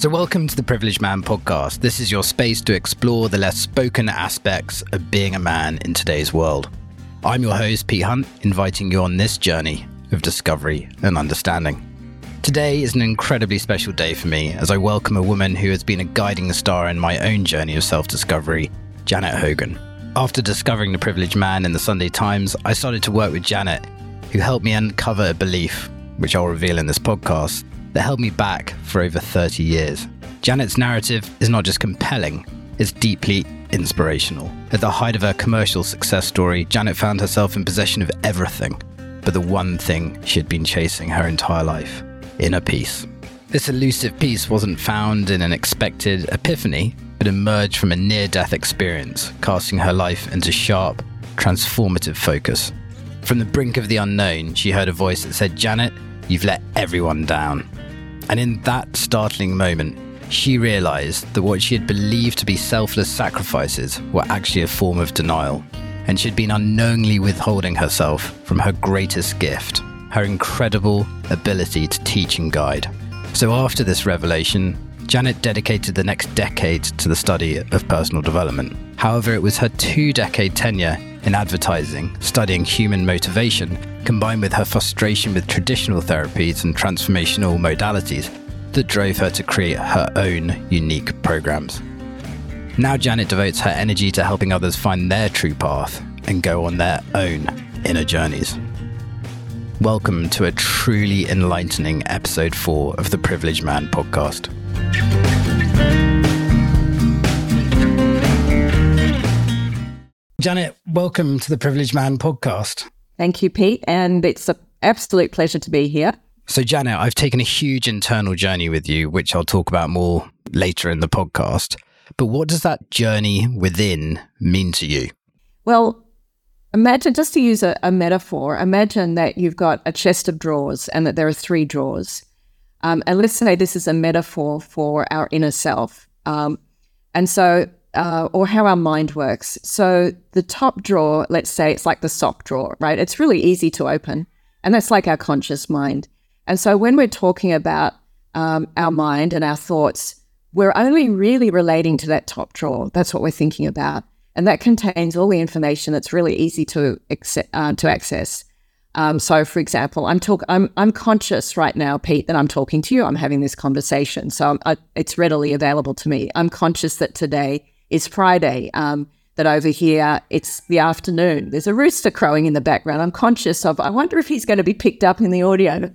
So, welcome to the Privileged Man podcast. This is your space to explore the less spoken aspects of being a man in today's world. I'm your host, Pete Hunt, inviting you on this journey of discovery and understanding. Today is an incredibly special day for me as I welcome a woman who has been a guiding star in my own journey of self discovery, Janet Hogan. After discovering The Privileged Man in the Sunday Times, I started to work with Janet, who helped me uncover a belief, which I'll reveal in this podcast, that held me back for over 30 years. Janet's narrative is not just compelling, it's deeply inspirational. At the height of her commercial success story, Janet found herself in possession of everything, but the one thing she had been chasing her entire life inner peace. This elusive peace wasn't found in an expected epiphany, but emerged from a near death experience, casting her life into sharp, transformative focus. From the brink of the unknown, she heard a voice that said, Janet, you've let everyone down. And in that startling moment, she realized that what she had believed to be selfless sacrifices were actually a form of denial, and she had been unknowingly withholding herself from her greatest gift, her incredible ability to teach and guide. So, after this revelation, Janet dedicated the next decade to the study of personal development. However, it was her two decade tenure in advertising, studying human motivation, combined with her frustration with traditional therapies and transformational modalities, that drove her to create her own unique programs. Now, Janet devotes her energy to helping others find their true path and go on their own inner journeys. Welcome to a truly enlightening episode 4 of the Privileged Man podcast. Janet, welcome to the Privileged Man podcast. Thank you, Pete. And it's an absolute pleasure to be here. So, Janet, I've taken a huge internal journey with you, which I'll talk about more later in the podcast. But what does that journey within mean to you? Well, imagine, just to use a, a metaphor, imagine that you've got a chest of drawers and that there are three drawers. Um, and let's say this is a metaphor for our inner self. Um, and so uh, or how our mind works. So the top drawer, let's say it's like the sock drawer, right? It's really easy to open, and that's like our conscious mind. And so when we're talking about um, our mind and our thoughts, we're only really relating to that top drawer. That's what we're thinking about, and that contains all the information that's really easy to uh, to access. Um, so, for example, I'm talk I'm I'm conscious right now, Pete, that I'm talking to you. I'm having this conversation, so I, it's readily available to me. I'm conscious that today is Friday. Um, that over here it's the afternoon. There's a rooster crowing in the background. I'm conscious of. I wonder if he's going to be picked up in the audio.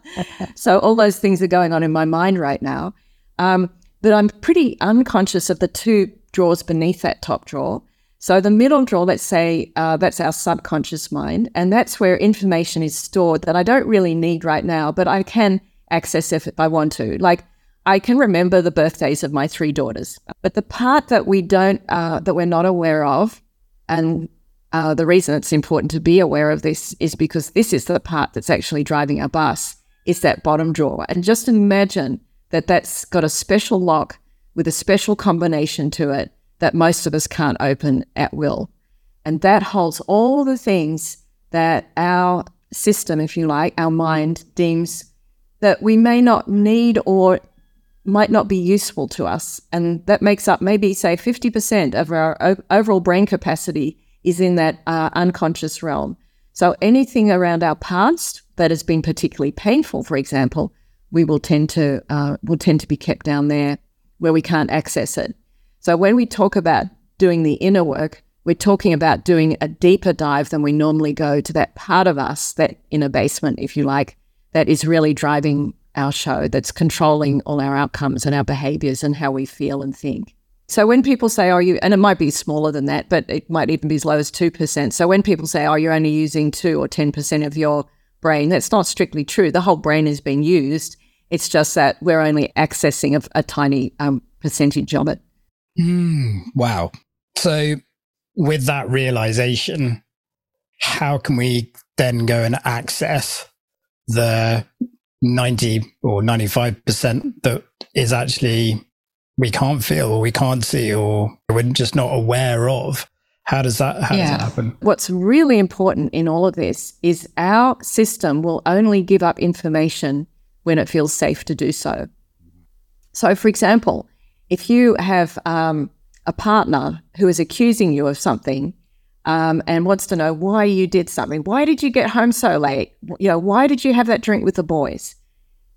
so all those things are going on in my mind right now. Um, but I'm pretty unconscious of the two drawers beneath that top drawer. So the middle drawer, let's say uh, that's our subconscious mind, and that's where information is stored that I don't really need right now, but I can access if I want to. Like I can remember the birthdays of my three daughters, but the part that we don't, uh, that we're not aware of, and uh, the reason it's important to be aware of this is because this is the part that's actually driving our bus, is that bottom drawer. And just imagine that that's got a special lock with a special combination to it that most of us can't open at will. And that holds all the things that our system, if you like, our mind deems that we may not need or might not be useful to us. And that makes up maybe, say, 50% of our o- overall brain capacity is in that uh, unconscious realm. So anything around our past that has been particularly painful, for example, we will tend to uh, will tend to be kept down there where we can't access it. So when we talk about doing the inner work, we're talking about doing a deeper dive than we normally go to that part of us, that inner basement, if you like, that is really driving our show that's controlling all our outcomes and our behaviors and how we feel and think. So when people say, "Are you," and it might be smaller than that, but it might even be as low as two percent. So when people say, "Oh, you're only using two or ten percent of your brain," that's not strictly true. The whole brain is being used. It's just that we're only accessing a, a tiny um, percentage of it. Mm, wow. So with that realization, how can we then go and access the 90 or 95% that is actually we can't feel or we can't see or we're just not aware of. How does that how yeah. does that happen? What's really important in all of this is our system will only give up information when it feels safe to do so. So, for example, if you have um, a partner who is accusing you of something um, and wants to know why you did something, why did you get home so late? You know, why did you have that drink with the boys?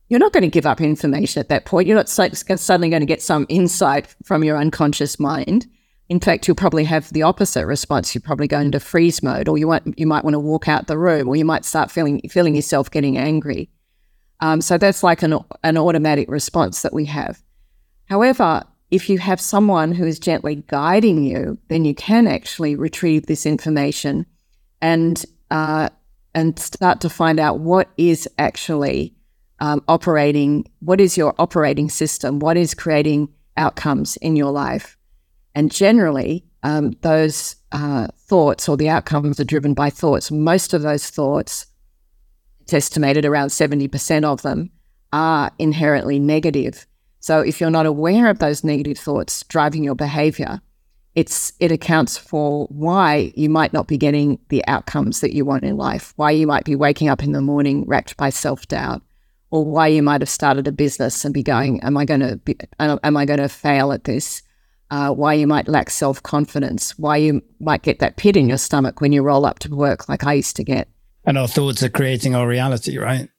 You're not going to give up information at that point. You're not suddenly going to get some insight from your unconscious mind. In fact, you'll probably have the opposite response. You're probably going into freeze mode, or you might you might want to walk out the room, or you might start feeling feeling yourself getting angry. Um, so that's like an an automatic response that we have. However, if you have someone who is gently guiding you, then you can actually retrieve this information and uh, and start to find out what is actually um, operating, what is your operating system, what is creating outcomes in your life. And generally, um, those uh, thoughts or the outcomes are driven by thoughts. Most of those thoughts, it's estimated around 70% of them, are inherently negative. So if you're not aware of those negative thoughts driving your behavior, it's it accounts for why you might not be getting the outcomes that you want in life, why you might be waking up in the morning racked by self-doubt, or why you might have started a business and be going, am I going to be, am I going to fail at this? uh, why you might lack self confidence, why you might get that pit in your stomach when you roll up to work, like I used to get. And our thoughts are creating our reality, right?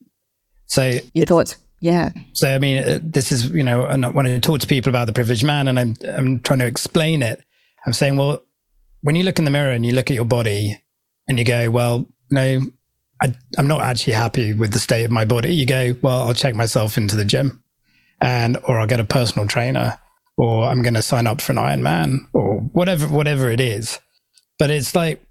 So your thoughts, yeah. So I mean, uh, this is you know, when I talk to people about the privileged man, and I'm I'm trying to explain it, I'm saying, well, when you look in the mirror and you look at your body, and you go, well, no, I, I'm not actually happy with the state of my body. You go, well, I'll check myself into the gym, and or I'll get a personal trainer or I'm going to sign up for an Ironman or whatever, whatever it is. But it's like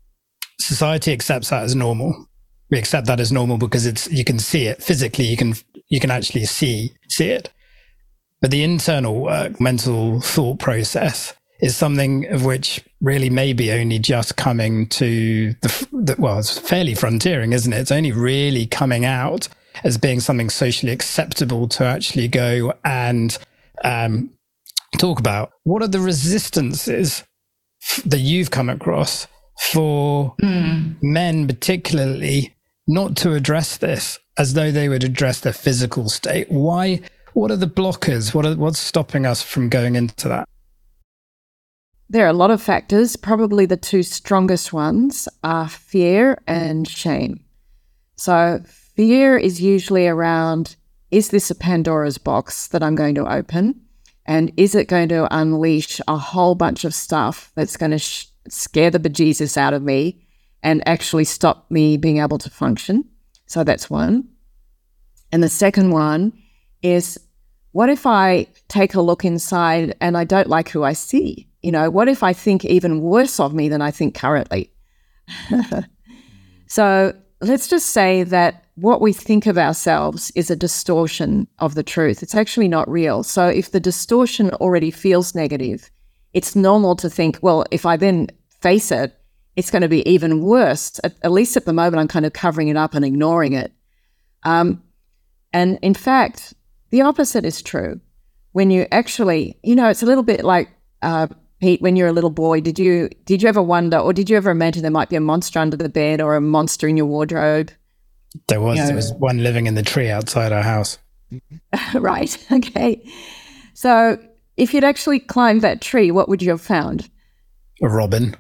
society accepts that as normal. We accept that as normal because it's, you can see it physically. You can, you can actually see, see it. But the internal work, mental thought process is something of which really maybe only just coming to the, the well, it's fairly frontiering, isn't it? It's only really coming out as being something socially acceptable to actually go and um, talk about what are the resistances that you've come across for mm. men, particularly, not to address this as though they would address their physical state? Why? What are the blockers? What are, what's stopping us from going into that? There are a lot of factors. Probably the two strongest ones are fear and shame. So, fear is usually around is this a Pandora's box that I'm going to open? And is it going to unleash a whole bunch of stuff that's going to sh- scare the bejesus out of me and actually stop me being able to function? So that's one. And the second one is what if I take a look inside and I don't like who I see? You know, what if I think even worse of me than I think currently? so let's just say that what we think of ourselves is a distortion of the truth. It's actually not real. So if the distortion already feels negative, it's normal to think, well, if I then face it, it's going to be even worse. At, at least at the moment, I'm kind of covering it up and ignoring it. Um, and in fact, the opposite is true. When you actually, you know, it's a little bit like uh, Pete, when you're a little boy, did you did you ever wonder, or did you ever imagine there might be a monster under the bed or a monster in your wardrobe? There was. You know, there was one living in the tree outside our house. right. Okay. So, if you'd actually climbed that tree, what would you have found? A robin.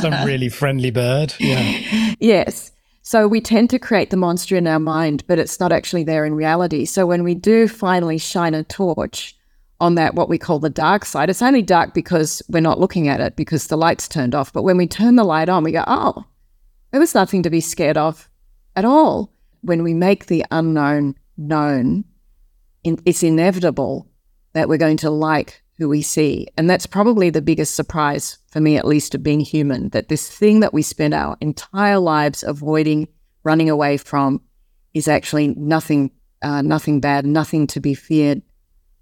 Some really friendly bird. Yeah. Yes. So we tend to create the monster in our mind, but it's not actually there in reality. So when we do finally shine a torch on that what we call the dark side. It's only dark because we're not looking at it because the light's turned off. But when we turn the light on, we go, oh, there was nothing to be scared of at all. When we make the unknown known, it's inevitable that we're going to like who we see. And that's probably the biggest surprise for me, at least, of being human that this thing that we spend our entire lives avoiding, running away from, is actually nothing, uh, nothing bad, nothing to be feared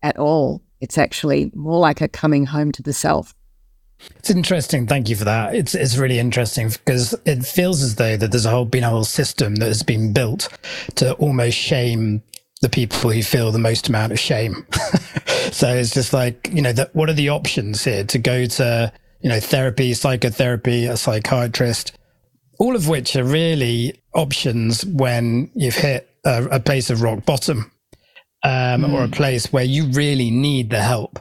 at all. It's actually more like a coming home to the self. It's interesting. Thank you for that. It's it's really interesting because it feels as though that there's a whole been a whole system that has been built to almost shame the people who feel the most amount of shame. so it's just like you know, that what are the options here to go to you know therapy, psychotherapy, a psychiatrist, all of which are really options when you've hit a, a place of rock bottom um, mm. or a mm. place where you really need the help.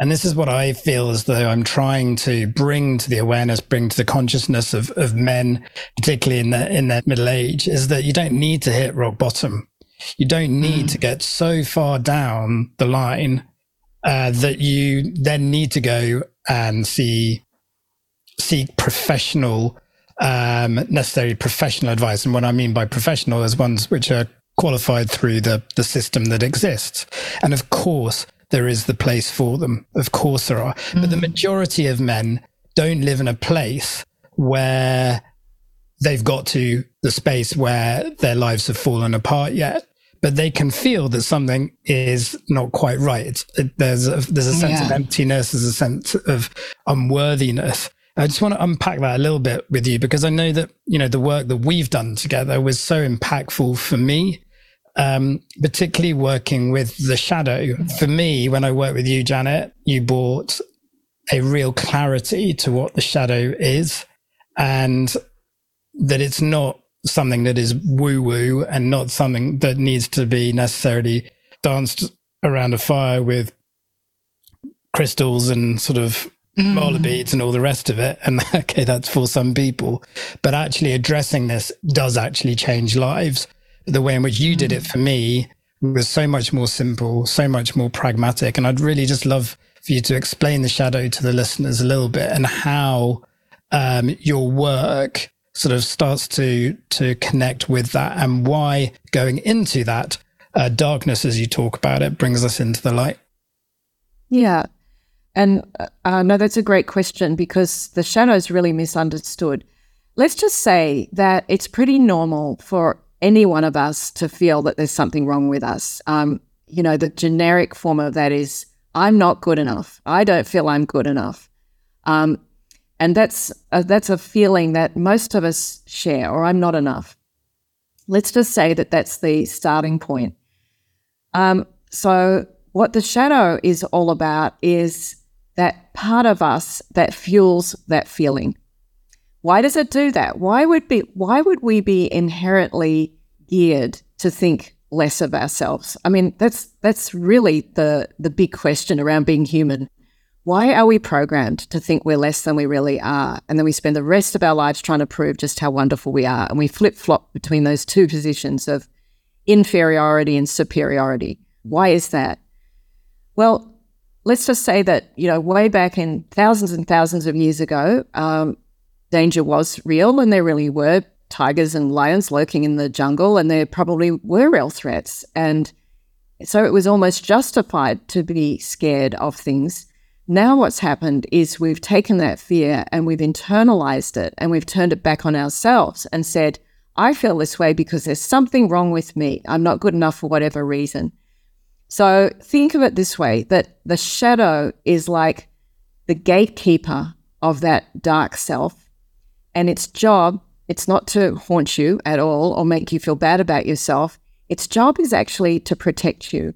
And this is what I feel as though I'm trying to bring to the awareness, bring to the consciousness of, of men, particularly in the in their middle age, is that you don't need to hit rock bottom. You don't need mm. to get so far down the line uh, that you then need to go and see seek professional, um, necessary professional advice. And what I mean by professional is ones which are qualified through the the system that exists. And of course, there is the place for them. Of course there are. Mm. But the mm. majority of men don't live in a place where they've got to the space where their lives have fallen apart yet. But they can feel that something is not quite right. It's, it, there's a, there's a sense yeah. of emptiness. There's a sense of unworthiness. I just want to unpack that a little bit with you because I know that you know the work that we've done together was so impactful for me um, particularly working with the shadow. For me, when I worked with you, Janet, you brought a real clarity to what the shadow is and that it's not something that is woo woo and not something that needs to be necessarily danced around a fire with crystals and sort of mm. roller beads and all the rest of it. And okay, that's for some people, but actually addressing this does actually change lives the way in which you did it for me was so much more simple, so much more pragmatic. And I'd really just love for you to explain the shadow to the listeners a little bit and how um, your work sort of starts to to connect with that and why going into that uh, darkness as you talk about it brings us into the light yeah and uh, no that's a great question because the shadow is really misunderstood let's just say that it's pretty normal for any one of us to feel that there's something wrong with us. Um, you know, the generic form of that is I'm not good enough. I don't feel I'm good enough. Um, and that's a, that's a feeling that most of us share, or I'm not enough. Let's just say that that's the starting point. Um, so, what the shadow is all about is that part of us that fuels that feeling. Why does it do that? Why would be why would we be inherently geared to think less of ourselves? I mean, that's that's really the the big question around being human. Why are we programmed to think we're less than we really are? And then we spend the rest of our lives trying to prove just how wonderful we are. And we flip flop between those two positions of inferiority and superiority. Why is that? Well, let's just say that, you know, way back in thousands and thousands of years ago, um, danger was real and there really were tigers and lions lurking in the jungle and there probably were real threats. And so it was almost justified to be scared of things. Now, what's happened is we've taken that fear and we've internalized it and we've turned it back on ourselves and said, I feel this way because there's something wrong with me. I'm not good enough for whatever reason. So think of it this way that the shadow is like the gatekeeper of that dark self and its job, it's not to haunt you at all or make you feel bad about yourself. Its job is actually to protect you.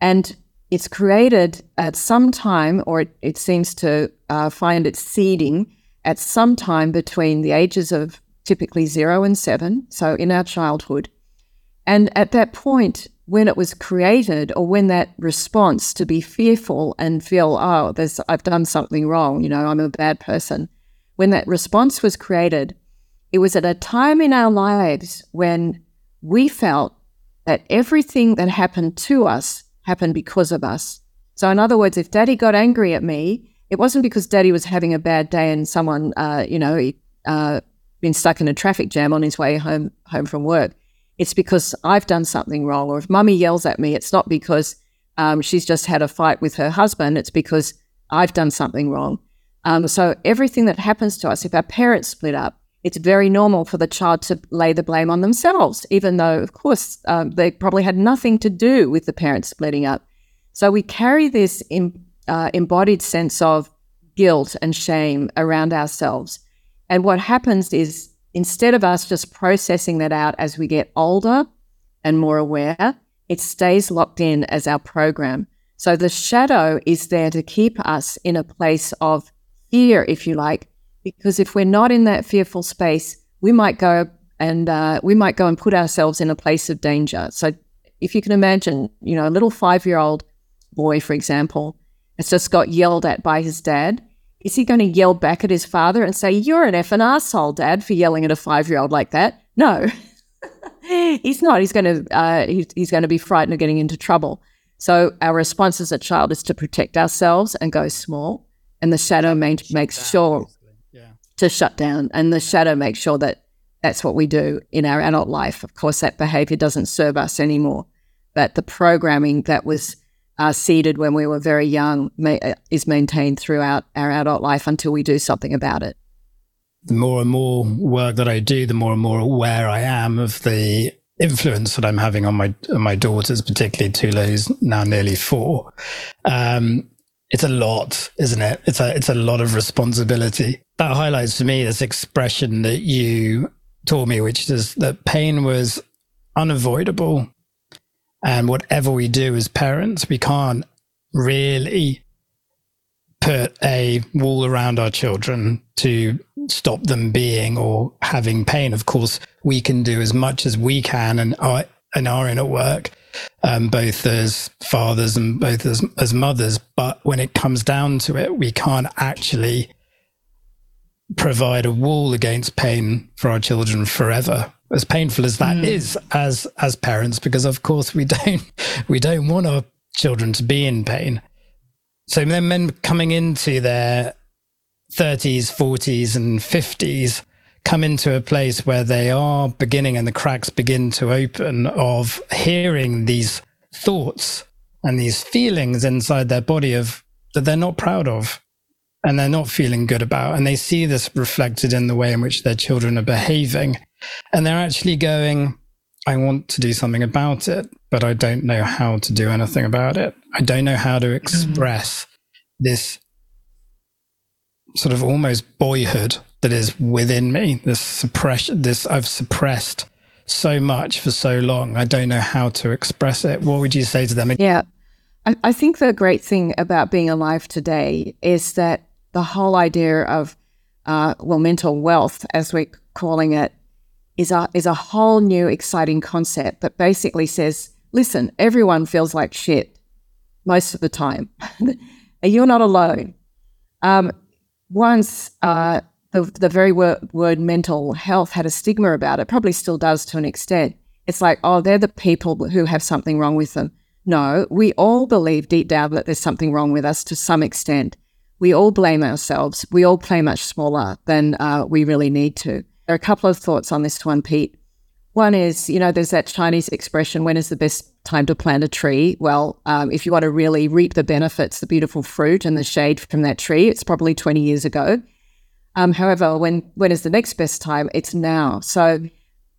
And it's created at some time, or it, it seems to uh, find its seeding at some time between the ages of typically zero and seven, so in our childhood. And at that point, when it was created, or when that response to be fearful and feel, oh, there's, I've done something wrong, you know, I'm a bad person, when that response was created, it was at a time in our lives when we felt that everything that happened to us happened because of us. So, in other words, if daddy got angry at me, it wasn't because daddy was having a bad day and someone, uh, you know, uh, been stuck in a traffic jam on his way home home from work. It's because I've done something wrong. Or if mummy yells at me, it's not because um, she's just had a fight with her husband. It's because I've done something wrong. Um, so everything that happens to us, if our parents split up, it's very normal for the child to lay the blame on themselves, even though, of course, um, they probably had nothing to do with the parents splitting up. So we carry this uh, embodied sense of guilt and shame around ourselves. And what happens is instead of us just processing that out as we get older and more aware, it stays locked in as our program. So the shadow is there to keep us in a place of fear, if you like, because if we're not in that fearful space, we might go and uh, we might go and put ourselves in a place of danger. So if you can imagine, you know, a little five year old boy, for example, has just got yelled at by his dad. Is he going to yell back at his father and say, You're an effing asshole, dad, for yelling at a five year old like that? No, he's not. He's going to uh, he's, he's going to be frightened of getting into trouble. So our response as a child is to protect ourselves and go small, and the shadow makes sure. To shut down, and the shadow makes sure that that's what we do in our adult life. Of course, that behavior doesn't serve us anymore, but the programming that was uh, seeded when we were very young may, uh, is maintained throughout our adult life until we do something about it. The more and more work that I do, the more and more aware I am of the influence that I'm having on my on my daughters, particularly Tula, who's now nearly four. Um, it's a lot, isn't it? It's a it's a lot of responsibility. That highlights to me this expression that you taught me, which is that pain was unavoidable. And whatever we do as parents, we can't really put a wall around our children to stop them being or having pain. Of course, we can do as much as we can and are, and in at work, um, both as fathers and both as, as mothers. But when it comes down to it, we can't actually provide a wall against pain for our children forever as painful as that mm. is as as parents because of course we don't we don't want our children to be in pain so then men coming into their 30s 40s and 50s come into a place where they are beginning and the cracks begin to open of hearing these thoughts and these feelings inside their body of that they're not proud of and they're not feeling good about. And they see this reflected in the way in which their children are behaving. And they're actually going, I want to do something about it, but I don't know how to do anything about it. I don't know how to mm. express this sort of almost boyhood that is within me, this suppression, this I've suppressed so much for so long. I don't know how to express it. What would you say to them? Yeah. I, think the great thing about being alive today is that the whole idea of uh, well mental wealth, as we're calling it, is a is a whole new exciting concept that basically says, listen, everyone feels like shit most of the time. You're not alone. Um, once uh, the the very word, word mental health had a stigma about it, probably still does to an extent. It's like, oh, they're the people who have something wrong with them. No, we all believe deep down that there's something wrong with us to some extent we all blame ourselves. We all play much smaller than uh, we really need to. There are a couple of thoughts on this one, Pete. One is, you know, there's that Chinese expression, when is the best time to plant a tree? Well, um, if you want to really reap the benefits, the beautiful fruit and the shade from that tree, it's probably 20 years ago. Um, however, when, when is the next best time? It's now. So,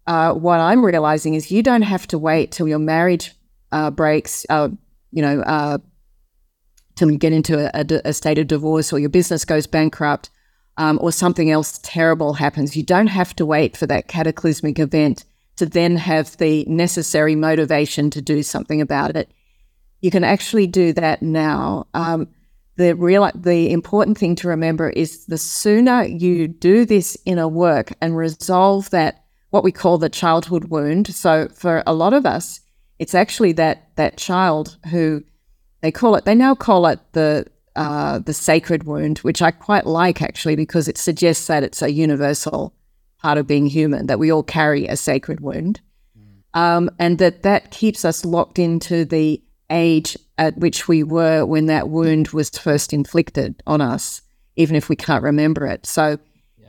uh, what I'm realizing is you don't have to wait till your marriage uh, breaks, uh, you know, uh, till you get into a, a, state of divorce or your business goes bankrupt um, or something else terrible happens. You don't have to wait for that cataclysmic event to then have the necessary motivation to do something about it. You can actually do that now. Um, the real, the important thing to remember is the sooner you do this inner work and resolve that what we call the childhood wound. So for a lot of us, it's actually that that child who they call it. They now call it the uh, the sacred wound, which I quite like actually because it suggests that it's a universal part of being human that we all carry a sacred wound, mm. um, and that that keeps us locked into the age at which we were when that wound was first inflicted on us, even if we can't remember it. So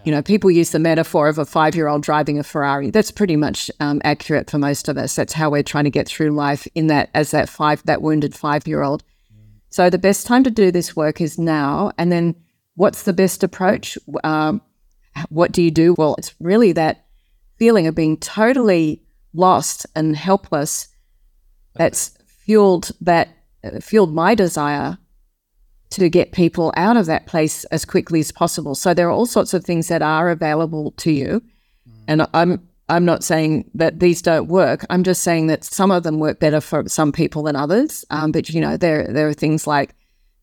you know, people use the metaphor of a five year old driving a Ferrari. That's pretty much um, accurate for most of us. That's how we're trying to get through life in that as that five that wounded five year old. So the best time to do this work is now. And then what's the best approach? Um, what do you do? Well, it's really that feeling of being totally lost and helpless that's fueled that fueled my desire to get people out of that place as quickly as possible. So there are all sorts of things that are available to you. Mm. And I'm I'm not saying that these don't work. I'm just saying that some of them work better for some people than others. Um, but you know, there there are things like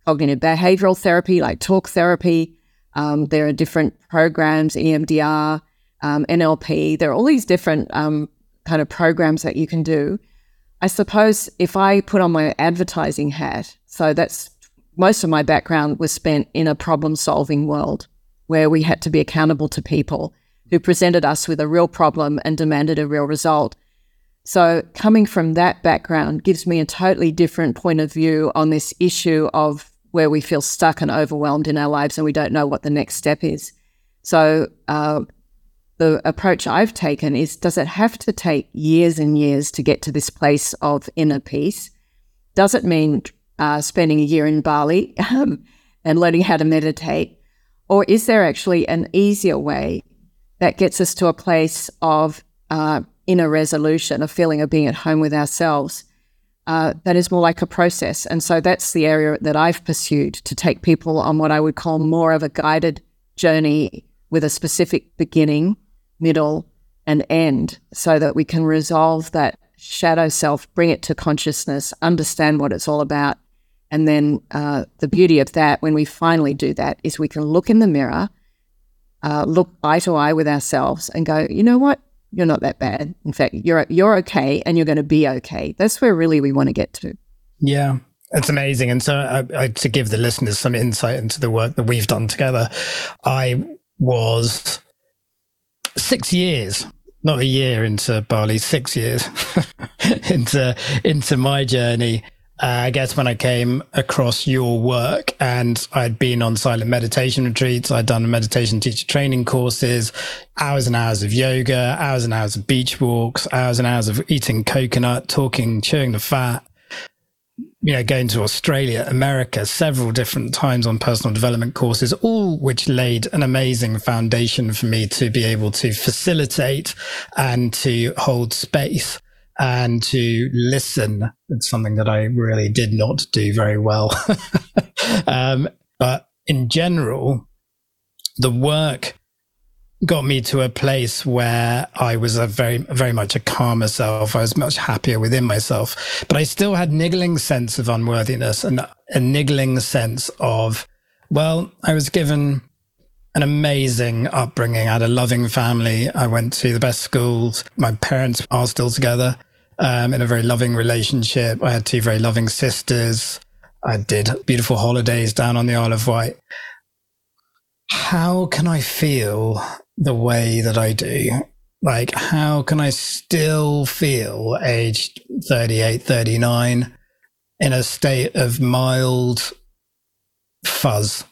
cognitive behavioral therapy, like talk therapy. Um, there are different programs, EMDR, um, NLP. There are all these different um, kind of programs that you can do. I suppose if I put on my advertising hat, so that's most of my background was spent in a problem solving world where we had to be accountable to people who presented us with a real problem and demanded a real result. So, coming from that background gives me a totally different point of view on this issue of where we feel stuck and overwhelmed in our lives and we don't know what the next step is. So, uh, the approach I've taken is does it have to take years and years to get to this place of inner peace? Does it mean uh, spending a year in Bali um, and learning how to meditate? Or is there actually an easier way that gets us to a place of uh, inner resolution, a feeling of being at home with ourselves? Uh, that is more like a process. And so that's the area that I've pursued to take people on what I would call more of a guided journey with a specific beginning middle, and end so that we can resolve that shadow self, bring it to consciousness, understand what it's all about. And then uh, the beauty of that, when we finally do that, is we can look in the mirror, uh, look eye to eye with ourselves, and go, you know what? You're not that bad. In fact, you're you're okay, and you're going to be okay. That's where really we want to get to. Yeah, it's amazing. And so, I, I, to give the listeners some insight into the work that we've done together, I was six years, not a year into Bali, six years into into my journey. Uh, I guess when I came across your work and I'd been on silent meditation retreats, I'd done meditation teacher training courses, hours and hours of yoga, hours and hours of beach walks, hours and hours of eating coconut, talking, chewing the fat, you know, going to Australia, America, several different times on personal development courses, all which laid an amazing foundation for me to be able to facilitate and to hold space and to listen. It's something that I really did not do very well. um, but in general, the work got me to a place where I was a very, very much a calmer self. I was much happier within myself, but I still had niggling sense of unworthiness and a niggling sense of, well, I was given an amazing upbringing. I had a loving family. I went to the best schools. My parents are still together um, in a very loving relationship. I had two very loving sisters. I did beautiful holidays down on the Isle of Wight. How can I feel the way that I do. Like, how can I still feel aged 38, 39 in a state of mild fuzz?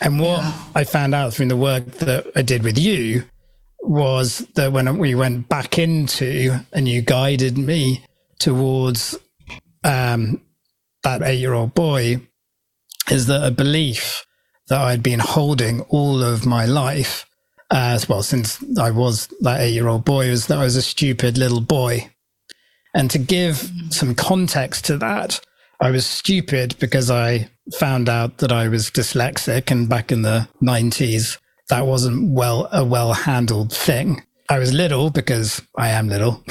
And what yeah. I found out from the work that I did with you was that when we went back into and you guided me towards um, that eight year old boy, is that a belief that I'd been holding all of my life as well, since I was that eight year old boy, was that I was a stupid little boy. And to give some context to that, I was stupid because I found out that I was dyslexic. And back in the 90s, that wasn't well a well handled thing. I was little because I am little.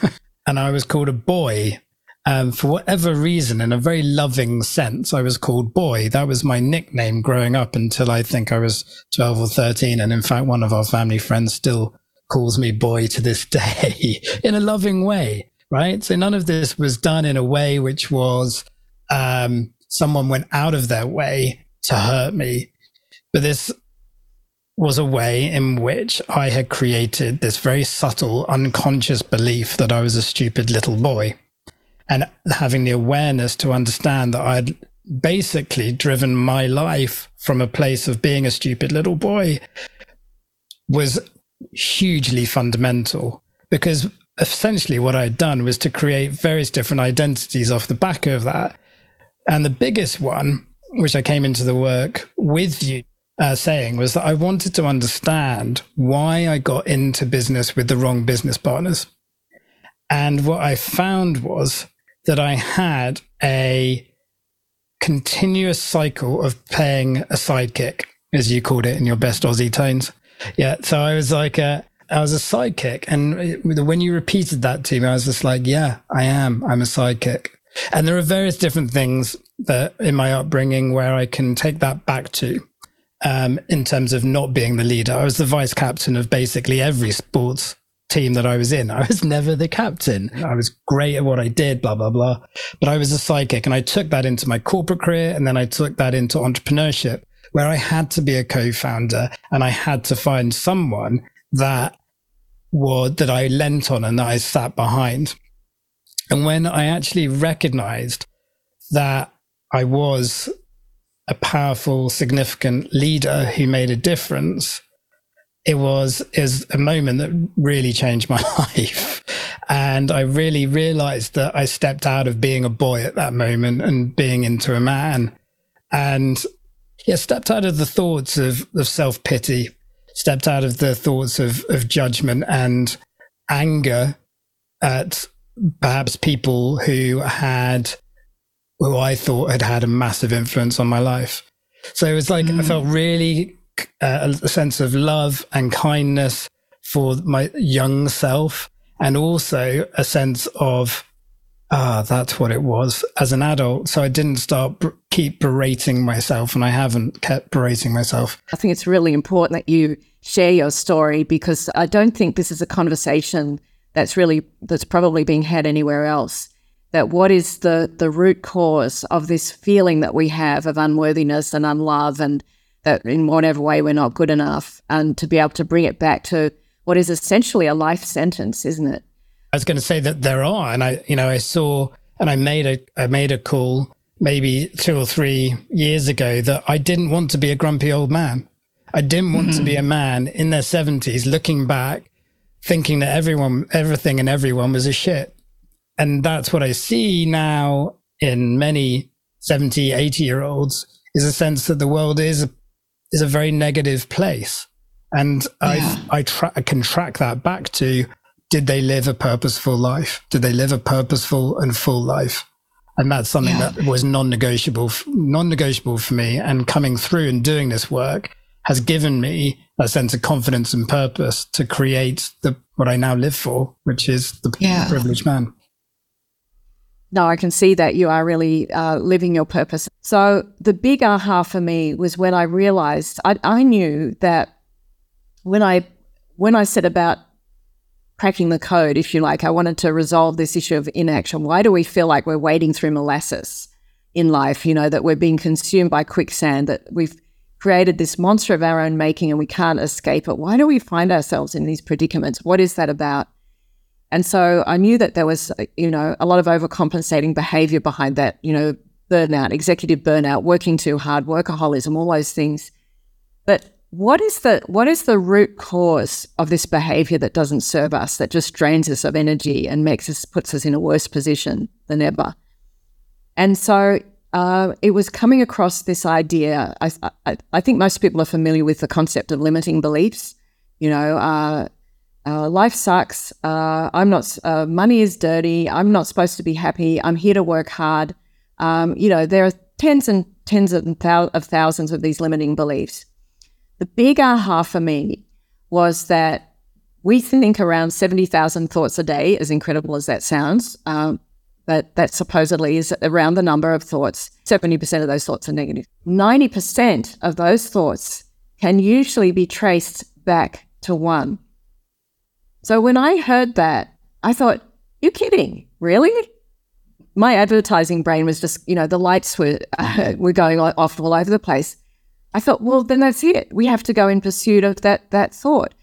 and I was called a boy um, for whatever reason, in a very loving sense, I was called Boy. That was my nickname growing up until I think I was 12 or 13. And in fact, one of our family friends still calls me Boy to this day in a loving way, right? So none of this was done in a way which was um, someone went out of their way to hurt me. But this was a way in which I had created this very subtle, unconscious belief that I was a stupid little boy and having the awareness to understand that I'd basically driven my life from a place of being a stupid little boy was hugely fundamental because essentially what I'd done was to create various different identities off the back of that. And the biggest one, which I came into the work with you uh, saying, was that I wanted to understand why I got into business with the wrong business partners. And what I found was that I had a continuous cycle of playing a sidekick, as you called it in your best Aussie tones. Yeah. So I was like, I was a sidekick. And when you repeated that to me, I was just like, yeah, I am. I'm a sidekick. And there are various different things that in my upbringing where I can take that back to. Um, in terms of not being the leader, I was the vice captain of basically every sports team that I was in. I was never the captain. I was great at what I did, blah, blah, blah. But I was a psychic and I took that into my corporate career and then I took that into entrepreneurship where I had to be a co-founder and I had to find someone that was that I lent on and that I sat behind. And when I actually recognized that I was a powerful, significant leader who made a difference, it was is a moment that really changed my life. And I really realized that I stepped out of being a boy at that moment and being into a man. And yeah, stepped out of the thoughts of, of self pity, stepped out of the thoughts of, of judgment and anger at perhaps people who had, who I thought had had a massive influence on my life. So it was like mm. I felt really uh, a sense of love and kindness for my young self, and also a sense of ah, that's what it was as an adult. So I didn't start keep berating myself, and I haven't kept berating myself. I think it's really important that you share your story because I don't think this is a conversation that's really that's probably being had anywhere else. That what is the the root cause of this feeling that we have of unworthiness and unlove and that in whatever way we're not good enough, and to be able to bring it back to what is essentially a life sentence, isn't it? I was going to say that there are, and I, you know, I saw and I made a, I made a call maybe two or three years ago that I didn't want to be a grumpy old man. I didn't want mm-hmm. to be a man in their seventies looking back, thinking that everyone, everything and everyone was a shit. And that's what I see now in many 70, 80 year olds is a sense that the world is a is a very negative place. And yeah. I, I, tra- I can track that back to did they live a purposeful life? Did they live a purposeful and full life? And that's something yeah. that was non-negotiable, non-negotiable for me. And coming through and doing this work has given me a sense of confidence and purpose to create the what I now live for, which is the yeah. privileged man. No, I can see that you are really uh, living your purpose. So the big aha for me was when I realized I, I knew that when I when I set about cracking the code, if you like, I wanted to resolve this issue of inaction. Why do we feel like we're wading through molasses in life? You know that we're being consumed by quicksand. That we've created this monster of our own making and we can't escape it. Why do we find ourselves in these predicaments? What is that about? And so I knew that there was, you know, a lot of overcompensating behavior behind that, you know, burnout, executive burnout, working too hard, workaholism, all those things. But what is the what is the root cause of this behavior that doesn't serve us, that just drains us of energy and makes us puts us in a worse position than ever? And so uh, it was coming across this idea. I, I, I, think most people are familiar with the concept of limiting beliefs. You know, uh, uh, life sucks. Uh, I'm not. Uh, money is dirty. I'm not supposed to be happy. I'm here to work hard. Um, you know, there are tens and tens of, of thousands of these limiting beliefs. The big aha for me was that we think around seventy thousand thoughts a day, as incredible as that sounds. Um, but that supposedly is around the number of thoughts. 70% of those thoughts are negative. 90% of those thoughts can usually be traced back to one so when I heard that, I thought, you're kidding, really? My advertising brain was just, you know, the lights were uh, were going off all over the place. I thought, well, then that's it. We have to go in pursuit of that that thought.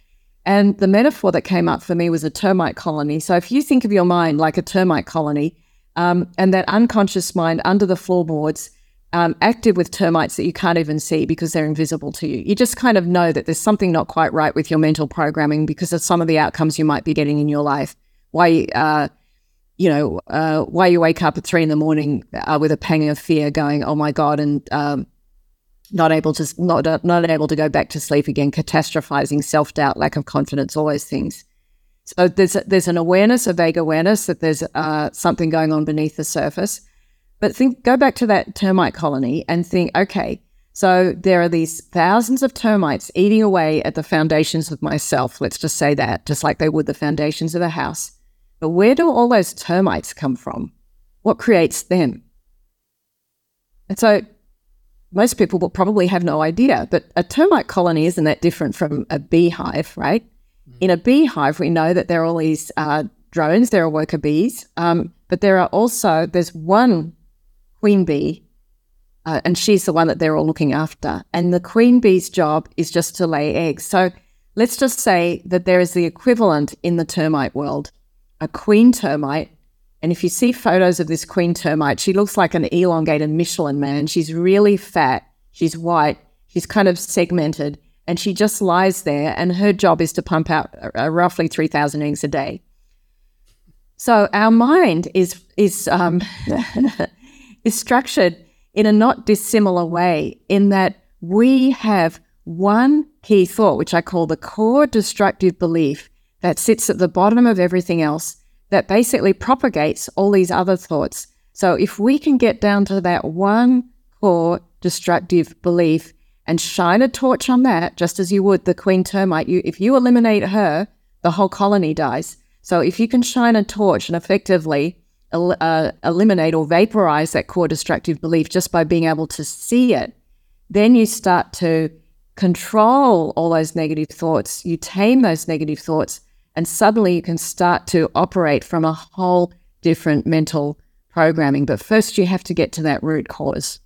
And the metaphor that came up for me was a termite colony. So if you think of your mind like a termite colony, um, and that unconscious mind under the floorboards um, active with termites that you can't even see because they're invisible to you. You just kind of know that there's something not quite right with your mental programming because of some of the outcomes you might be getting in your life. Why, uh, you know, uh, why you wake up at three in the morning uh, with a pang of fear, going, "Oh my god," and um, not able to not not able to go back to sleep again, catastrophizing, self doubt, lack of confidence, all those things. So there's there's an awareness, a vague awareness that there's uh, something going on beneath the surface but think, go back to that termite colony and think, okay, so there are these thousands of termites eating away at the foundations of myself. Let's just say that, just like they would the foundations of a house. But where do all those termites come from? What creates them? And so most people will probably have no idea, but a termite colony isn't that different from a beehive, right? Mm. In a beehive, we know that there are all these uh, drones, there are worker bees, um, but there are also, there's one queen bee, uh, and she's the one that they're all looking after. And the queen bee's job is just to lay eggs. So let's just say that there is the equivalent in the termite world a queen termite. And if you see photos of this queen termite, she looks like an elongated Michelin man. She's really fat, she's white, she's kind of segmented, and she just lies there. And her job is to pump out uh, roughly 3,000 eggs a day. So our mind is is um, is structured in a not dissimilar way in that we have one key thought, which I call the core destructive belief that sits at the bottom of everything else that basically propagates all these other thoughts. So if we can get down to that one core destructive belief and shine a torch on that, just as you would the queen termite, you if you eliminate her, the whole colony dies. So if you can shine a torch and effectively uh, eliminate or vaporize that core destructive belief just by being able to see it, then you start to control all those negative thoughts. You tame those negative thoughts, and suddenly you can start to operate from a whole different mental programming. But first, you have to get to that root cause.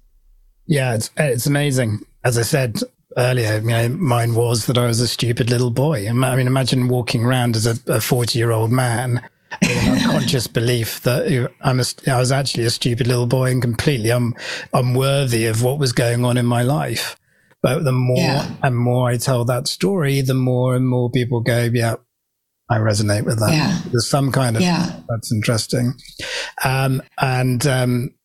Yeah, it's it's amazing. As I said, earlier, you know, mine was that I was a stupid little boy. I mean, imagine walking around as a 40 year old man an unconscious belief that I'm a, I was actually a stupid little boy and completely un, unworthy of what was going on in my life. But the more yeah. and more I tell that story, the more and more people go, yeah, I resonate with that. Yeah. There's some kind of, yeah. that's interesting. Um, and, um,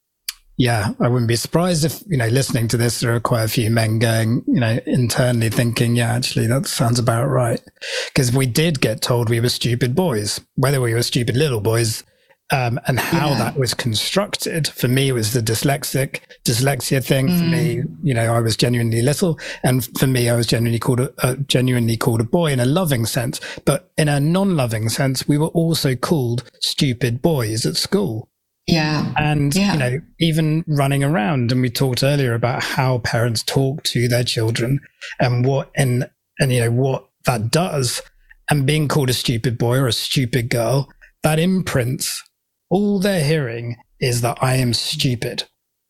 yeah, I wouldn't be surprised if, you know, listening to this, there are quite a few men going, you know, internally thinking, yeah, actually, that sounds about right. Because we did get told we were stupid boys, whether we were stupid little boys, um, and how yeah. that was constructed. For me, it was the dyslexic dyslexia thing. Mm. For me, mm. you know, I was genuinely little, and for me, I was genuinely called a, uh, genuinely called a boy in a loving sense. But in a non-loving sense, we were also called stupid boys at school. Yeah. And, yeah. you know, even running around. And we talked earlier about how parents talk to their children and what, and, and, you know, what that does. And being called a stupid boy or a stupid girl, that imprints all they're hearing is that I am stupid.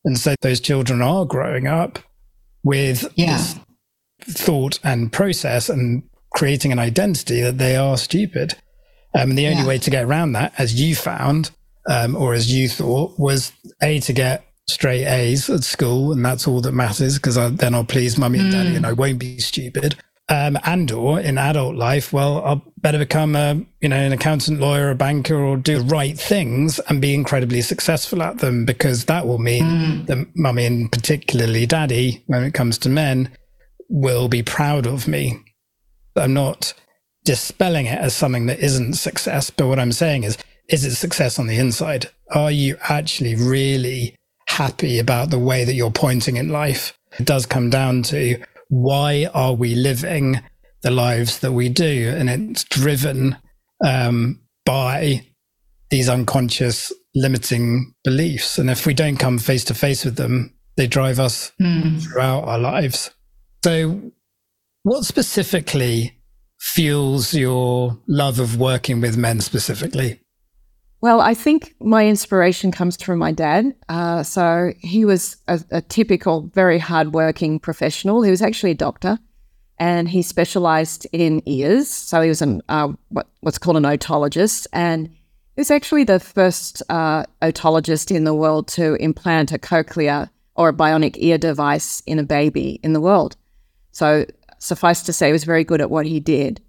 And so those children are growing up with yeah. thought and process and creating an identity that they are stupid. Um, and the only yeah. way to get around that, as you found, um, or as you thought, was A, to get straight A's at school, and that's all that matters because then I'll please mummy and daddy mm. and I won't be stupid. Um, and or in adult life, well, I'll better become a, you know, an accountant, lawyer, a banker, or do the right things and be incredibly successful at them because that will mean mm. that mummy and particularly daddy, when it comes to men, will be proud of me. I'm not dispelling it as something that isn't success, but what I'm saying is is it success on the inside? Are you actually really happy about the way that you're pointing in life? It does come down to why are we living the lives that we do? And it's driven um, by these unconscious limiting beliefs. And if we don't come face to face with them, they drive us mm. throughout our lives. So, what specifically fuels your love of working with men specifically? Well, I think my inspiration comes from my dad. Uh, so he was a, a, typical, very hardworking professional. He was actually a doctor, and he specialized in ears. So he was an uh, what, what's called an otologist, and he was actually the first uh, otologist in the world to implant a cochlear or a bionic ear device in a baby in the world. So suffice to say, he was very good at what he did.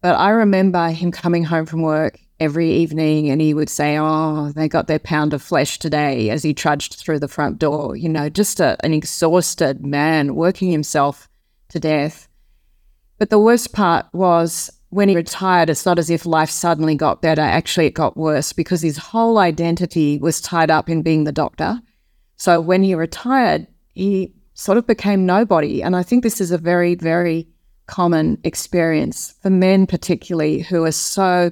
But I remember him coming home from work every evening and he would say, Oh, they got their pound of flesh today as he trudged through the front door. You know, just a, an exhausted man working himself to death. But the worst part was when he retired, it's not as if life suddenly got better. Actually, it got worse because his whole identity was tied up in being the doctor. So when he retired, he sort of became nobody. And I think this is a very, very common experience for men, particularly who are so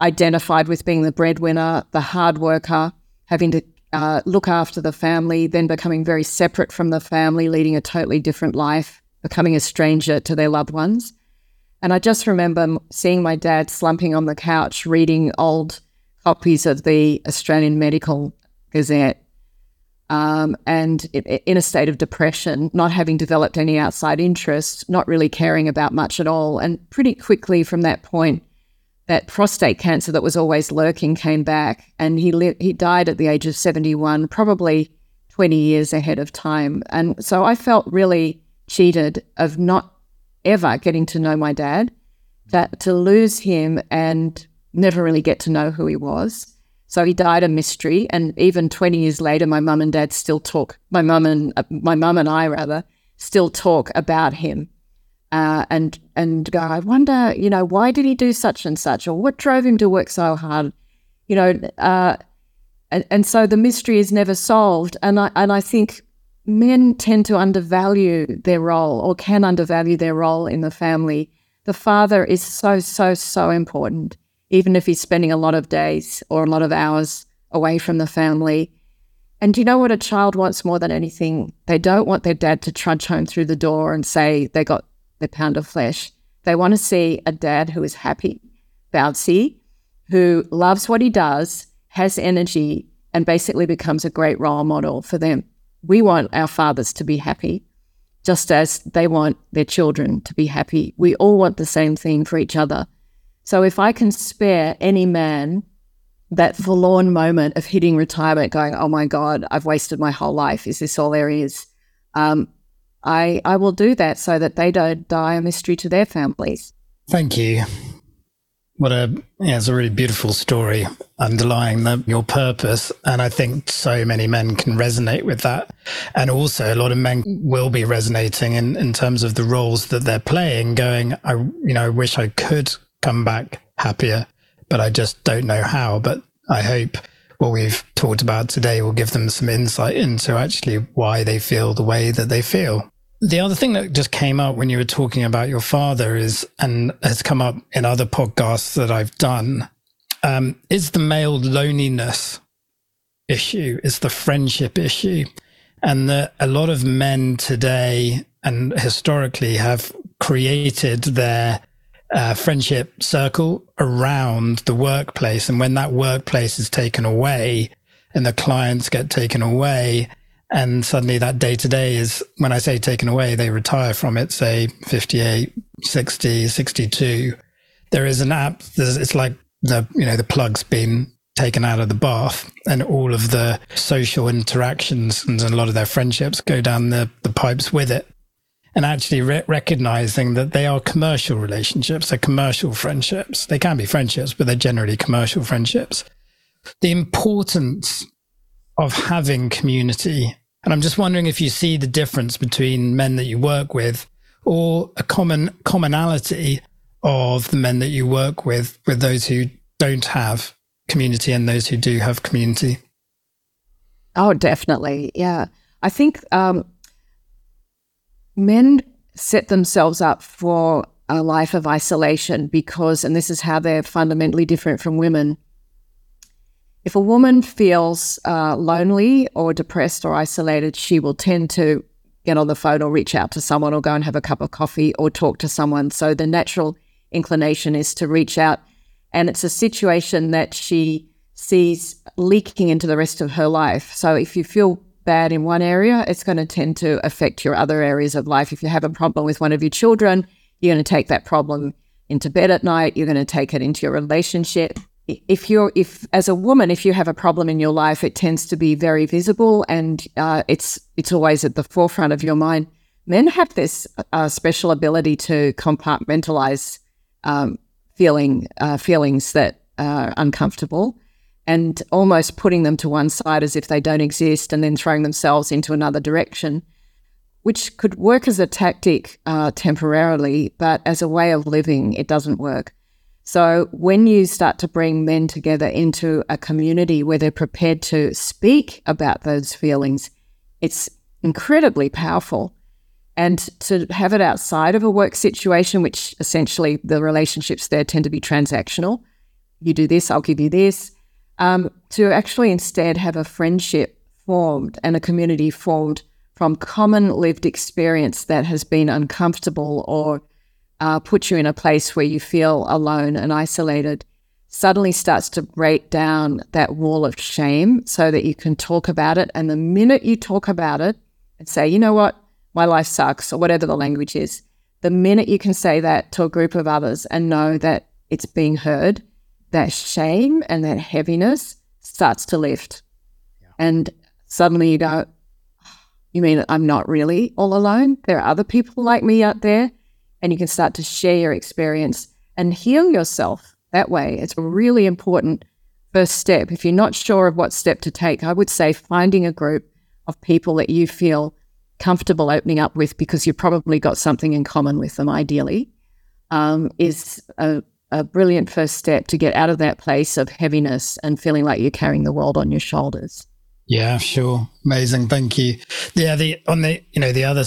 identified with being the breadwinner, the hard worker, having to uh, look after the family, then becoming very separate from the family, leading a totally different life, becoming a stranger to their loved ones. And I just remember seeing my dad slumping on the couch reading old copies of the Australian Medical Gazette um, and in a state of depression, not having developed any outside interest, not really caring about much at all. And pretty quickly from that point, that prostate cancer that was always lurking came back, and he li- he died at the age of seventy one, probably twenty years ahead of time. And so I felt really cheated of not ever getting to know my dad, that to lose him and never really get to know who he was. So he died a mystery, and even twenty years later, my mum and dad still talk. My mum and uh, my mum and I rather still talk about him, uh, and and go. I wonder, you know, why did he do such and such, or what drove him to work so hard, you know. Uh, and, and so the mystery is never solved, and I and I think men tend to undervalue their role or can undervalue their role in the family. The father is so so so important even if he's spending a lot of days or a lot of hours away from the family. And do you know what a child wants more than anything? They don't want their dad to trudge home through the door and say they got their pound of flesh. They want to see a dad who is happy, bouncy, who loves what he does, has energy, and basically becomes a great role model for them. We want our fathers to be happy, just as they want their children to be happy. We all want the same thing for each other. So if I can spare any man that forlorn moment of hitting retirement, going, "Oh my God, I've wasted my whole life. Is this all there is?" Um, I I will do that so that they don't die a mystery to their families. Thank you. What a yeah, it's a really beautiful story underlying the, your purpose, and I think so many men can resonate with that, and also a lot of men will be resonating in in terms of the roles that they're playing. Going, I you know, I wish I could come back happier, but I just don't know how. But I hope what we've talked about today will give them some insight into actually why they feel the way that they feel. The other thing that just came up when you were talking about your father is, and has come up in other podcasts that I've done, um, is the male loneliness issue, is the friendship issue. And that a lot of men today and historically have created their uh, friendship circle around the workplace. And when that workplace is taken away and the clients get taken away, and suddenly that day to day is, when I say taken away, they retire from it, say 58, 60, 62. There is an app, it's like the, you know, the plug's been taken out of the bath and all of the social interactions and a lot of their friendships go down the, the pipes with it and actually re- recognizing that they are commercial relationships, they're commercial friendships. They can be friendships, but they're generally commercial friendships. The importance of having community. And I'm just wondering if you see the difference between men that you work with or a common commonality of the men that you work with, with those who don't have community and those who do have community. Oh, definitely. Yeah. I think um, men set themselves up for a life of isolation because, and this is how they're fundamentally different from women. If a woman feels uh, lonely or depressed or isolated, she will tend to get on the phone or reach out to someone or go and have a cup of coffee or talk to someone. So the natural inclination is to reach out. And it's a situation that she sees leaking into the rest of her life. So if you feel bad in one area, it's going to tend to affect your other areas of life. If you have a problem with one of your children, you're going to take that problem into bed at night. You're going to take it into your relationship. If you're, if as a woman, if you have a problem in your life, it tends to be very visible and uh, it's it's always at the forefront of your mind. Men have this uh, special ability to compartmentalize um, feeling uh, feelings that are uncomfortable and almost putting them to one side as if they don't exist and then throwing themselves into another direction, which could work as a tactic uh, temporarily, but as a way of living, it doesn't work. So when you start to bring men together into a community where they're prepared to speak about those feelings, it's incredibly powerful. And to have it outside of a work situation, which essentially the relationships there tend to be transactional. You do this, I'll give you this um, to actually instead have a friendship formed and a community formed from common lived experience that has been uncomfortable or uh, put you in a place where you feel alone and isolated suddenly starts to break down that wall of shame so that you can talk about it. And the minute you talk about it and say, you know what, my life sucks, or whatever the language is, the minute you can say that to a group of others and know that it's being heard, that shame and that heaviness starts to lift. Yeah. And suddenly you go, You mean I'm not really all alone? There are other people like me out there. And you can start to share your experience and heal yourself that way. It's a really important first step. If you're not sure of what step to take, I would say finding a group of people that you feel comfortable opening up with because you've probably got something in common with them, ideally, um, is a, a brilliant first step to get out of that place of heaviness and feeling like you're carrying the world on your shoulders. Yeah, sure. Amazing. Thank you. Yeah, the on the you know the other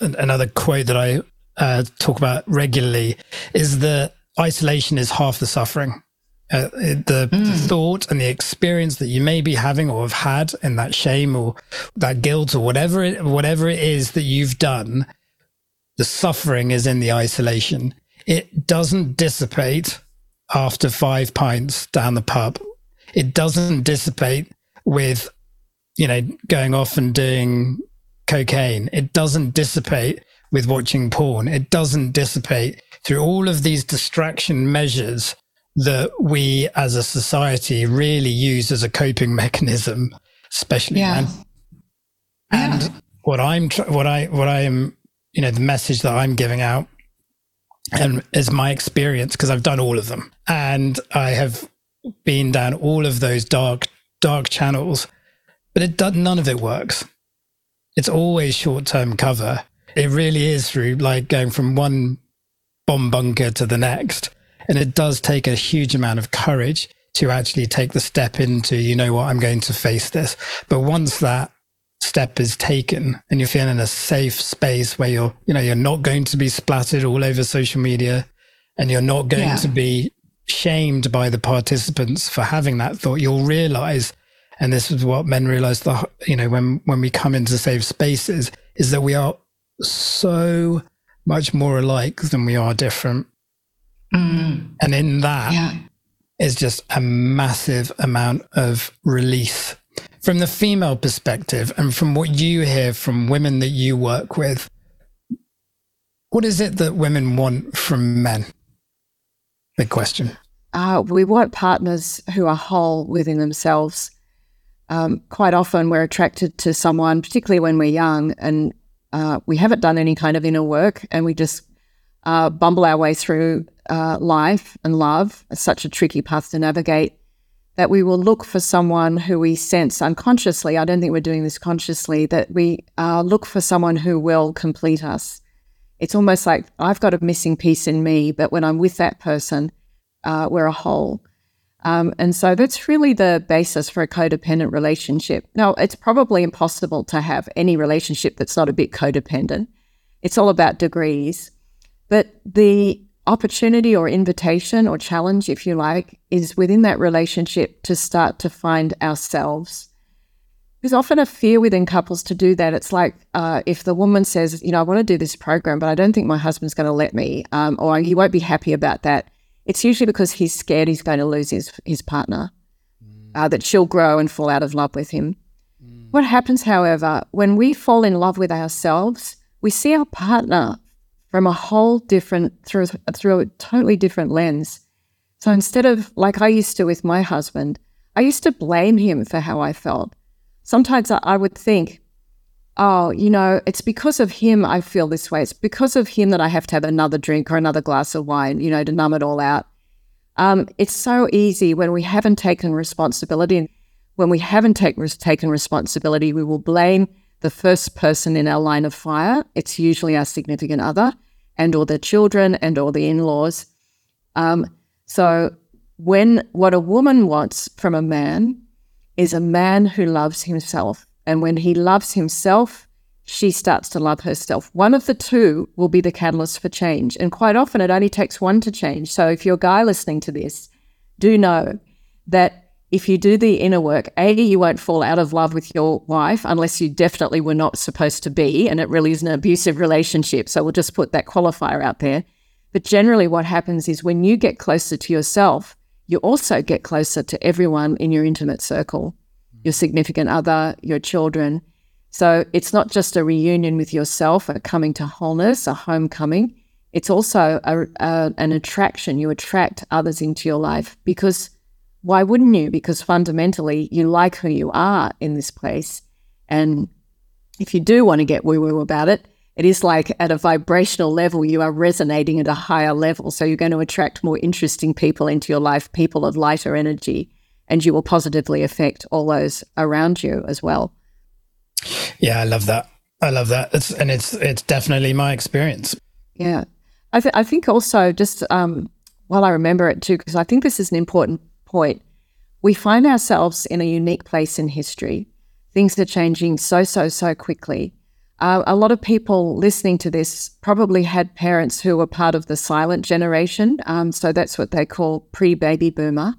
another quote that I uh, talk about regularly is that isolation is half the suffering. Uh, the, mm. the, thought and the experience that you may be having or have had and that shame or that guilt or whatever it, whatever it is that you've done, the suffering is in the isolation. It doesn't dissipate after five pints down the pub. It doesn't dissipate with, you know, going off and doing cocaine. It doesn't dissipate with watching porn. It doesn't dissipate through all of these distraction measures that we as a society really use as a coping mechanism, especially yeah. And yeah. what I'm, what I, what I am, you know, the message that I'm giving out and is my experience because I've done all of them and I have been down all of those dark, dark channels, but it does, none of it works. It's always short term cover. It really is through like going from one bomb bunker to the next. And it does take a huge amount of courage to actually take the step into, you know what, I'm going to face this. But once that step is taken and you're feeling a safe space where you're, you know, you're not going to be splattered all over social media and you're not going yeah. to be shamed by the participants for having that thought, you'll realize, and this is what men realize the, you know, when, when we come into safe spaces is that we are so much more alike than we are different. Mm. And in that yeah. is just a massive amount of relief From the female perspective and from what you hear from women that you work with, what is it that women want from men? Big question. Uh, we want partners who are whole within themselves. Um, quite often, we're attracted to someone, particularly when we're young, and uh, we haven't done any kind of inner work and we just uh, bumble our way through uh, life and love. It's such a tricky path to navigate that we will look for someone who we sense unconsciously. I don't think we're doing this consciously, that we uh, look for someone who will complete us. It's almost like I've got a missing piece in me, but when I'm with that person, uh, we're a whole. Um, and so that's really the basis for a codependent relationship. Now, it's probably impossible to have any relationship that's not a bit codependent. It's all about degrees. But the opportunity or invitation or challenge, if you like, is within that relationship to start to find ourselves. There's often a fear within couples to do that. It's like uh, if the woman says, you know, I want to do this program, but I don't think my husband's going to let me, um, or he won't be happy about that it's usually because he's scared he's going to lose his, his partner, mm. uh, that she'll grow and fall out of love with him. Mm. What happens, however, when we fall in love with ourselves, we see our partner from a whole different, through, through a totally different lens. So instead of, like I used to with my husband, I used to blame him for how I felt. Sometimes I would think, oh, you know, it's because of him I feel this way. It's because of him that I have to have another drink or another glass of wine, you know, to numb it all out. Um, it's so easy when we haven't taken responsibility. When we haven't take, taken responsibility, we will blame the first person in our line of fire. It's usually our significant other and or the children and or the in-laws. Um, so when what a woman wants from a man is a man who loves himself and when he loves himself, she starts to love herself. One of the two will be the catalyst for change. And quite often it only takes one to change. So if you're a guy listening to this, do know that if you do the inner work, A, you won't fall out of love with your wife unless you definitely were not supposed to be. And it really is an abusive relationship. So we'll just put that qualifier out there. But generally, what happens is when you get closer to yourself, you also get closer to everyone in your intimate circle, your significant other, your children. So it's not just a reunion with yourself, a coming to wholeness, a homecoming. It's also a, a, an attraction. You attract others into your life because why wouldn't you? Because fundamentally, you like who you are in this place. And if you do want to get woo woo about it, it is like at a vibrational level, you are resonating at a higher level. So you're going to attract more interesting people into your life, people of lighter energy, and you will positively affect all those around you as well. Yeah, I love that. I love that. It's, and it's it's definitely my experience. Yeah, I, th- I think also just um, while I remember it too, because I think this is an important point. We find ourselves in a unique place in history. Things are changing so so so quickly uh, a lot of people listening to this probably had parents who were part of the silent generation. Um, so that's what they call pre baby boomer.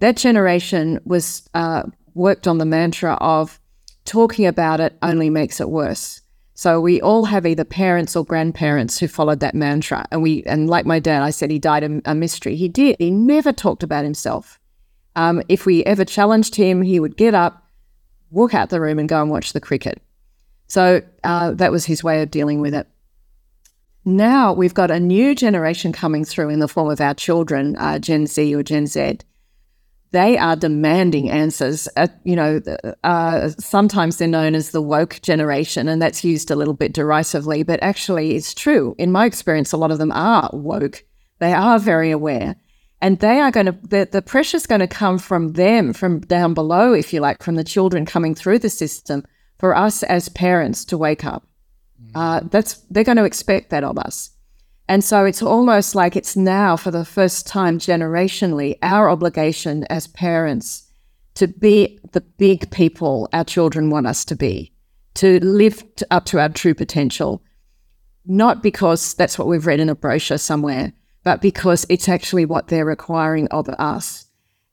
That generation was uh, worked on the mantra of talking about it only makes it worse. So we all have either parents or grandparents who followed that mantra. And we, and like my dad, I said he died a, a mystery. He did. He never talked about himself. Um, if we ever challenged him, he would get up, walk out the room, and go and watch the cricket. So uh, that was his way of dealing with it. Now we've got a new generation coming through in the form of our children, uh, Gen Z or Gen Z. They are demanding answers. Uh, you know, uh, sometimes they're known as the woke generation, and that's used a little bit derisively, but actually it's true. In my experience, a lot of them are woke. They are very aware. And they are going to, the, the pressure's going to come from them, from down below, if you like, from the children coming through the system for us as parents to wake up. Uh, that's they're going to expect that of us. And so it's almost like it's now, for the first time generationally, our obligation as parents to be the big people our children want us to be, to live up to our true potential. Not because that's what we've read in a brochure somewhere, but because it's actually what they're requiring of us.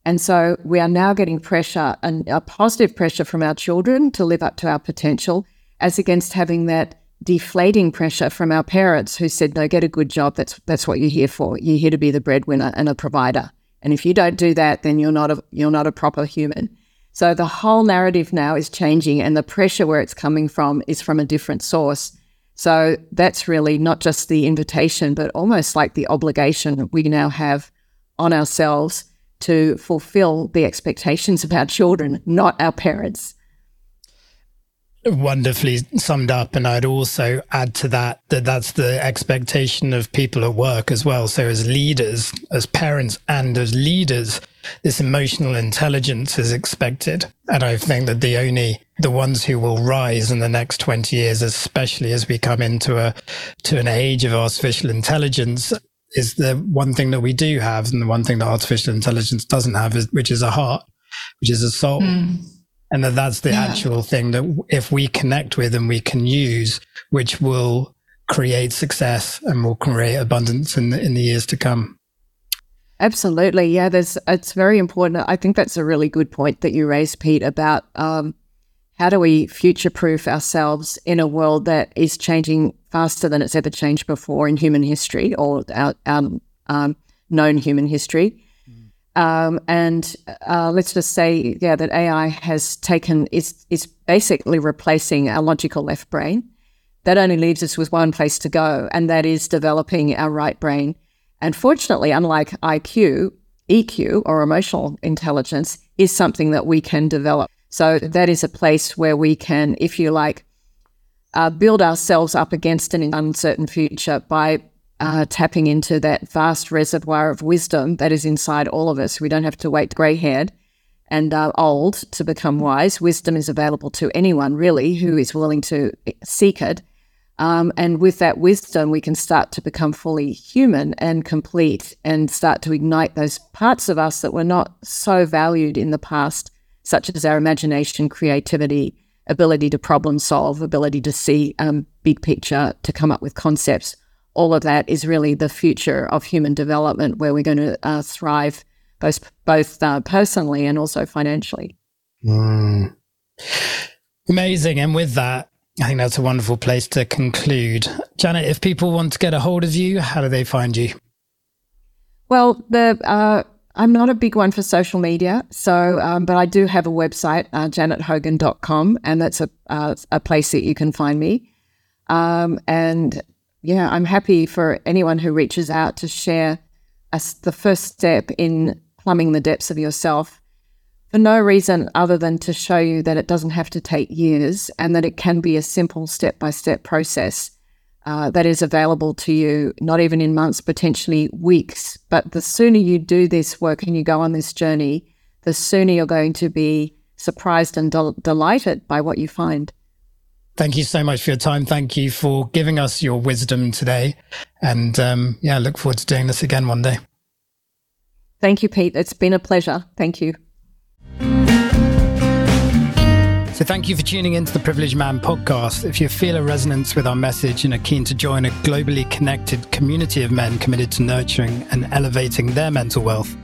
And so we are now getting pressure and a positive pressure from our children to live up to our potential, as against having that deflating pressure from our parents who said, No, get a good job. That's that's what you're here for. You're here to be the breadwinner and a provider. And if you don't do that, then you're not a you're not a proper human. So the whole narrative now is changing and the pressure where it's coming from is from a different source. So that's really not just the invitation, but almost like the obligation we now have on ourselves to fulfill the expectations of our children, not our parents. Wonderfully summed up. And I'd also add to that that that's the expectation of people at work as well. So, as leaders, as parents, and as leaders, this emotional intelligence is expected. And I think that the only the ones who will rise in the next 20 years, especially as we come into a to an age of artificial intelligence, is the one thing that we do have, and the one thing that artificial intelligence doesn't have, is, which is a heart, which is a soul. Mm. And that that's the yeah. actual thing that if we connect with and we can use, which will create success and will create abundance in the, in the years to come. Absolutely. Yeah, there's it's very important. I think that's a really good point that you raised, Pete, about um, how do we future proof ourselves in a world that is changing faster than it's ever changed before in human history or our, our um, known human history? Um, and uh, let's just say, yeah, that AI has taken is is basically replacing our logical left brain. That only leaves us with one place to go, and that is developing our right brain. And fortunately, unlike IQ, EQ or emotional intelligence is something that we can develop. So that is a place where we can, if you like, uh, build ourselves up against an uncertain future by uh, tapping into that vast reservoir of wisdom that is inside all of us. We don't have to wait grey haired and uh, old to become wise. Wisdom is available to anyone, really, who is willing to seek it. Um, and with that wisdom, we can start to become fully human and complete and start to ignite those parts of us that were not so valued in the past such as our imagination, creativity, ability to problem solve, ability to see um, big picture, to come up with concepts. All of that is really the future of human development, where we're going to uh, thrive both both uh, personally and also financially. Mm. Amazing. And with that, I think that's a wonderful place to conclude. Janet, if people want to get a hold of you, how do they find you? Well, the uh, I'm not a big one for social media, so um, but I do have a website, uh, janethogan.com, and that's a uh, a place that you can find me. Um, and yeah, I'm happy for anyone who reaches out to share as the first step in plumbing the depths of yourself for no reason other than to show you that it doesn't have to take years and that it can be a simple step by step process uh, that is available to you, not even in months, potentially weeks. But the sooner you do this work and you go on this journey, the sooner you're going to be surprised and del- delighted by what you find. Thank you so much for your time. Thank you for giving us your wisdom today. And um, yeah, look forward to doing this again one day. Thank you, Pete. It's been a pleasure. Thank you. So, thank you for tuning into the Privileged Man podcast. If you feel a resonance with our message and are keen to join a globally connected community of men committed to nurturing and elevating their mental wealth,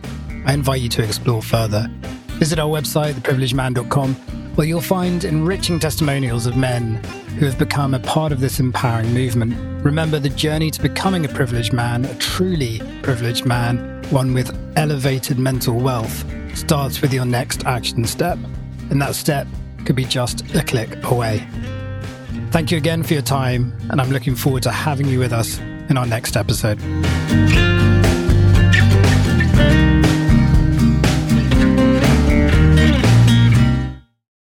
I invite you to explore further. Visit our website, theprivilegedman.com, where you'll find enriching testimonials of men who have become a part of this empowering movement. Remember, the journey to becoming a privileged man, a truly privileged man, one with elevated mental wealth, starts with your next action step. And that step could be just a click away. Thank you again for your time, and I'm looking forward to having you with us in our next episode.